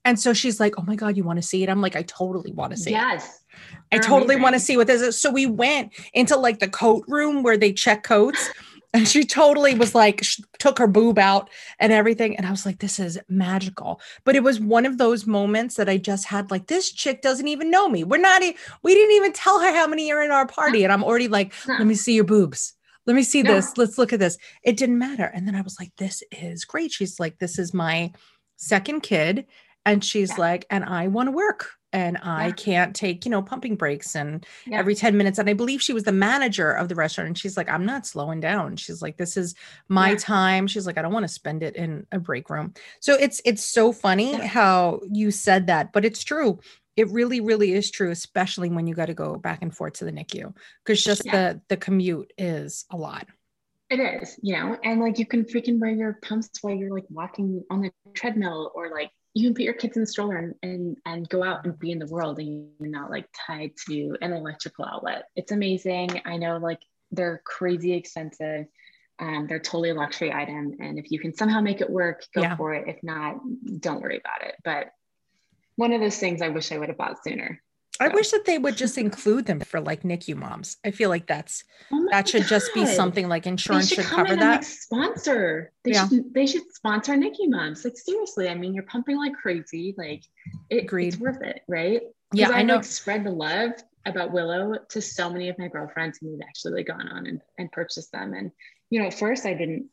Speaker 1: And so she's like, Oh my God, you want to see it? I'm like, I totally want to see
Speaker 3: yes.
Speaker 1: it. Yes. I totally want to see what this is. So we went into like the coat room where they check coats. And she totally was like, took her boob out and everything. And I was like, this is magical. But it was one of those moments that I just had like, this chick doesn't even know me. We're not, e- we didn't even tell her how many are in our party. And I'm already like, let me see your boobs. Let me see this. Let's look at this. It didn't matter. And then I was like, this is great. She's like, this is my second kid. And she's yeah. like, and I want to work and I yeah. can't take, you know, pumping breaks and yeah. every 10 minutes. And I believe she was the manager of the restaurant. And she's like, I'm not slowing down. She's like, this is my yeah. time. She's like, I don't want to spend it in a break room. So it's it's so funny how you said that, but it's true. It really, really is true, especially when you got to go back and forth to the NICU. Because just the the commute is a lot.
Speaker 3: It is, you know, and like you can freaking wear your pumps while you're like walking on the treadmill or like you can put your kids in the stroller and, and and go out and be in the world and you're not like tied to an electrical outlet. It's amazing. I know like they're crazy expensive. Um, they're totally a luxury item. And if you can somehow make it work go yeah. for it. If not don't worry about it. But one of those things i wish i would have bought sooner
Speaker 1: I wish that they would just include them for like NICU moms. I feel like that's oh that should God. just be something like insurance should, should cover that.
Speaker 3: Like sponsor. They yeah. should they should sponsor NICU moms. Like seriously, I mean, you're pumping like crazy. Like it, it's worth it, right?
Speaker 1: Yeah, I, I know. Like,
Speaker 3: spread the love about Willow to so many of my girlfriends and they've actually like gone on and, and purchased them. And, you know, at first I didn't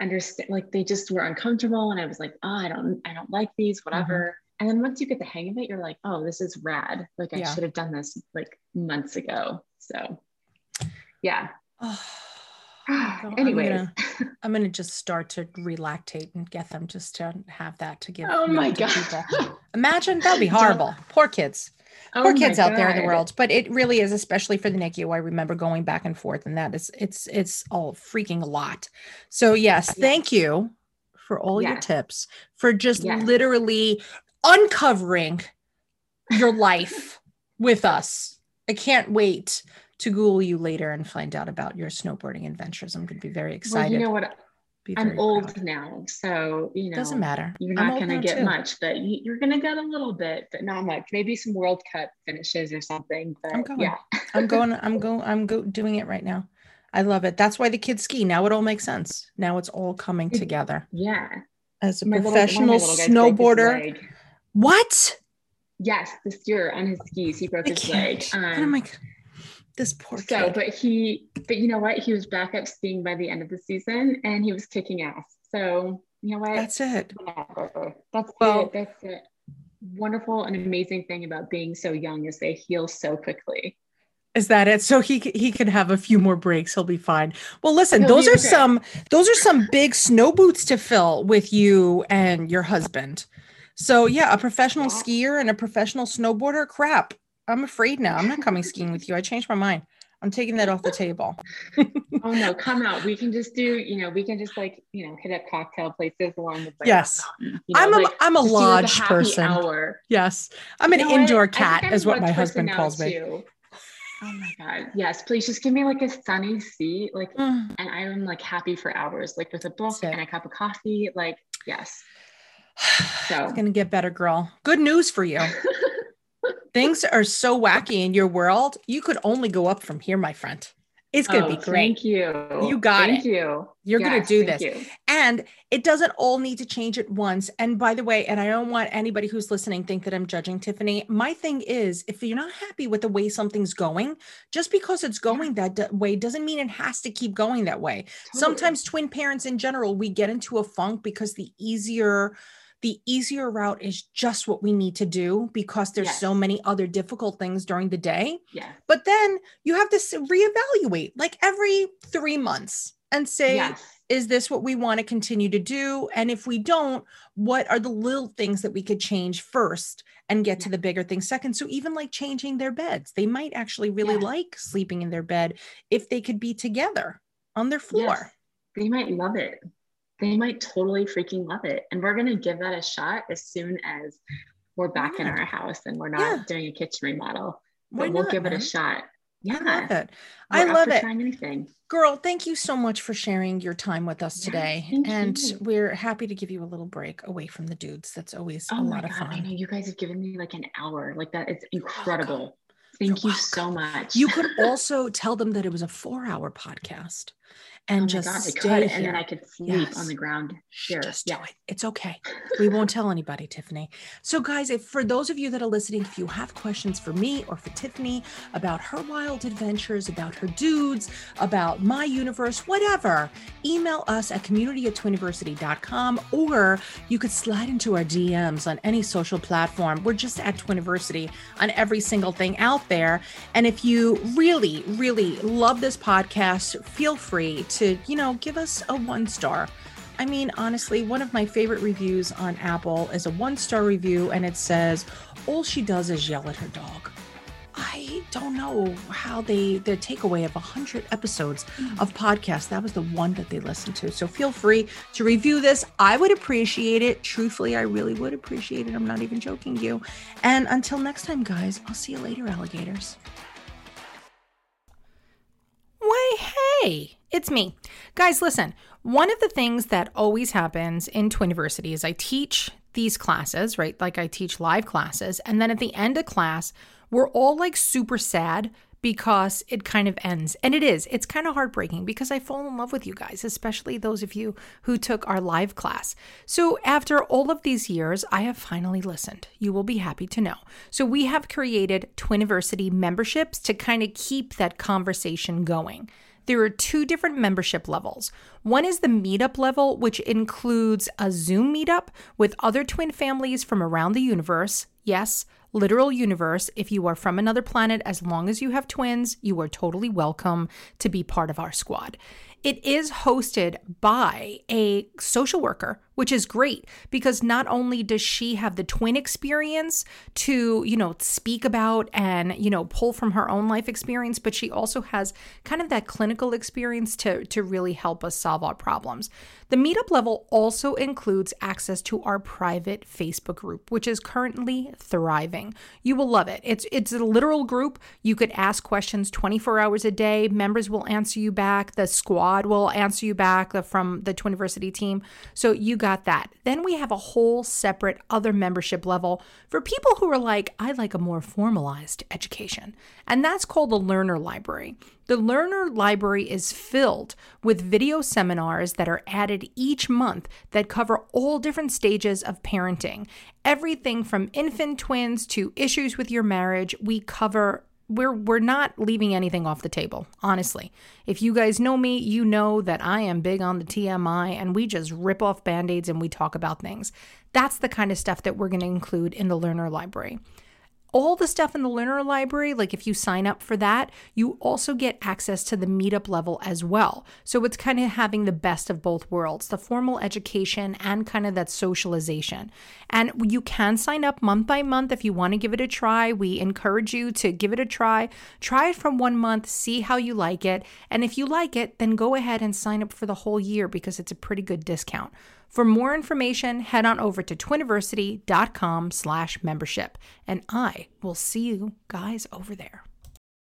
Speaker 3: understand, like they just were uncomfortable. And I was like, oh, I don't, I don't like these, whatever. Mm-hmm. And then once you get the hang of it, you're like, oh, this is rad. Like I yeah. should have done this like months ago. So yeah. Oh.
Speaker 1: anyway, I'm, I'm gonna, just start to relactate and get them just to have that to give.
Speaker 3: Oh my god! People.
Speaker 1: Imagine that'd be horrible. Poor kids. Oh Poor kids out there in the world, but it really is, especially for the NICU. I remember going back and forth, and that is it's it's all freaking a lot. So yes, yes. thank you for all yes. your tips for just yes. literally uncovering your life with us. I can't wait to Google you later and find out about your snowboarding adventures. I'm going to be very excited.
Speaker 3: Well, you know what? I'm old proud. now, so you know
Speaker 1: doesn't matter.
Speaker 3: You're not going to get too. much, but you're going to get a little bit, but not much. Maybe some World Cup finishes or something. But
Speaker 1: I'm going.
Speaker 3: yeah,
Speaker 1: I'm going. I'm going. I'm go- doing it right now. I love it. That's why the kids ski. Now it all makes sense. Now it's all coming together.
Speaker 3: Yeah.
Speaker 1: As a my professional little, snowboarder. What?
Speaker 3: Yes, this year on his skis, he broke I his can't. leg. Um, what am I?
Speaker 1: This poor
Speaker 3: kid. So, but he, but you know what? He was back up skiing by the end of the season, and he was kicking ass. So you know what?
Speaker 1: That's it.
Speaker 3: That's well, it. That's it. Wonderful and amazing thing about being so young is they heal so quickly.
Speaker 1: Is that it? So he he can have a few more breaks. He'll be fine. Well, listen, He'll those are okay. some those are some big snow boots to fill with you and your husband. So yeah, a professional skier and a professional snowboarder. Crap. I'm afraid now. I'm not coming skiing with you. I changed my mind. I'm taking that off the table.
Speaker 3: oh no, come out. We can just do, you know, we can just like, you know, hit up cocktail places along with
Speaker 1: like, yes. You know, I'm a like, I'm a lodge like a person. Hour. Yes. I'm an you know indoor what? cat is what my husband calls me. Too.
Speaker 3: Oh my God. Yes, please just give me like a sunny seat. Like mm. and I'm like happy for hours, like with a book and a cup of coffee. Like, yes.
Speaker 1: So it's gonna get better, girl. Good news for you. things are so wacky in your world. You could only go up from here, my friend. It's going to oh, be great.
Speaker 3: Thank you.
Speaker 1: You got
Speaker 3: thank
Speaker 1: it.
Speaker 3: you.
Speaker 1: You're yes, going to do this. You. And it doesn't all need to change at once. And by the way, and I don't want anybody who's listening think that I'm judging Tiffany. My thing is if you're not happy with the way something's going, just because it's going that way doesn't mean it has to keep going that way. Totally. Sometimes twin parents in general, we get into a funk because the easier the easier route is just what we need to do because there's yes. so many other difficult things during the day.
Speaker 3: Yeah.
Speaker 1: But then you have to reevaluate like every three months and say, yes. is this what we want to continue to do? And if we don't, what are the little things that we could change first and get yeah. to the bigger things second? So even like changing their beds, they might actually really yeah. like sleeping in their bed if they could be together on their floor. Yes.
Speaker 3: They might love it they might totally freaking love it. And we're going to give that a shot as soon as we're back yeah. in our house and we're not yeah. doing a kitchen remodel. But Why we'll not, give man? it a shot.
Speaker 1: Yeah. I love it. We're I love it. Anything. Girl, thank you so much for sharing your time with us today. and you. we're happy to give you a little break away from the dudes. That's always oh a lot God, of fun. I
Speaker 3: know you guys have given me like an hour. Like that. It's incredible. Thank You're you welcome. so much.
Speaker 1: You could also tell them that it was a four hour podcast Oh and oh just God, stay
Speaker 3: could, and then I could sleep yes. on the ground.
Speaker 1: Sure. Just yeah. do it. It's okay. we won't tell anybody, Tiffany. So, guys, if for those of you that are listening, if you have questions for me or for Tiffany about her wild adventures, about her dudes, about my universe, whatever, email us at community at twiniversity.com or you could slide into our DMs on any social platform. We're just at Twiniversity on every single thing out there. And if you really, really love this podcast, feel free to to, you know, give us a one star. I mean, honestly, one of my favorite reviews on Apple is a one star review, and it says, All she does is yell at her dog. I don't know how they, the takeaway of 100 episodes mm. of podcasts, that was the one that they listened to. So feel free to review this. I would appreciate it. Truthfully, I really would appreciate it. I'm not even joking you. And until next time, guys, I'll see you later, alligators. Why, hey, it's me. Guys, listen, one of the things that always happens in Twiniversity is I teach these classes, right? Like I teach live classes. And then at the end of class, we're all like super sad because it kind of ends. And it is. It's kind of heartbreaking because I fall in love with you guys, especially those of you who took our live class. So, after all of these years, I have finally listened. You will be happy to know. So, we have created Twiniversity memberships to kind of keep that conversation going. There are two different membership levels. One is the meetup level, which includes a Zoom meetup with other twin families from around the universe. Yes, literal universe. If you are from another planet, as long as you have twins, you are totally welcome to be part of our squad. It is hosted by a social worker, which is great because not only does she have the twin experience to, you know, speak about and, you know, pull from her own life experience, but she also has kind of that clinical experience to to really help us solve our problems. The meetup level also includes access to our private Facebook group, which is currently thriving. You will love it. It's it's a literal group. You could ask questions 24 hours a day. Members will answer you back. The squad will answer you back uh, from the Twiniversity team. So you got that. Then we have a whole separate other membership level for people who are like, I like a more formalized education. And that's called the Learner Library. The Learner Library is filled with video seminars that are added each month that cover all different stages of parenting. Everything from infant twins to issues with your marriage, we cover we're we're not leaving anything off the table honestly. If you guys know me you know that i am big on the tmi and we just rip off band-aids and we talk about things. That's the kind of stuff that we're going to include in the learner library all the stuff in the learner library, like if you sign up for that, you also get access to the meetup level as well. So it's kind of having the best of both worlds the formal education and kind of that socialization. And you can sign up month by month if you want to give it a try. We encourage you to give it a try. Try it from one month, see how you like it. And if you like it, then go ahead and sign up for the whole year because it's a pretty good discount. For more information, head on over to twiniversity.com slash membership, and I will see you guys over there.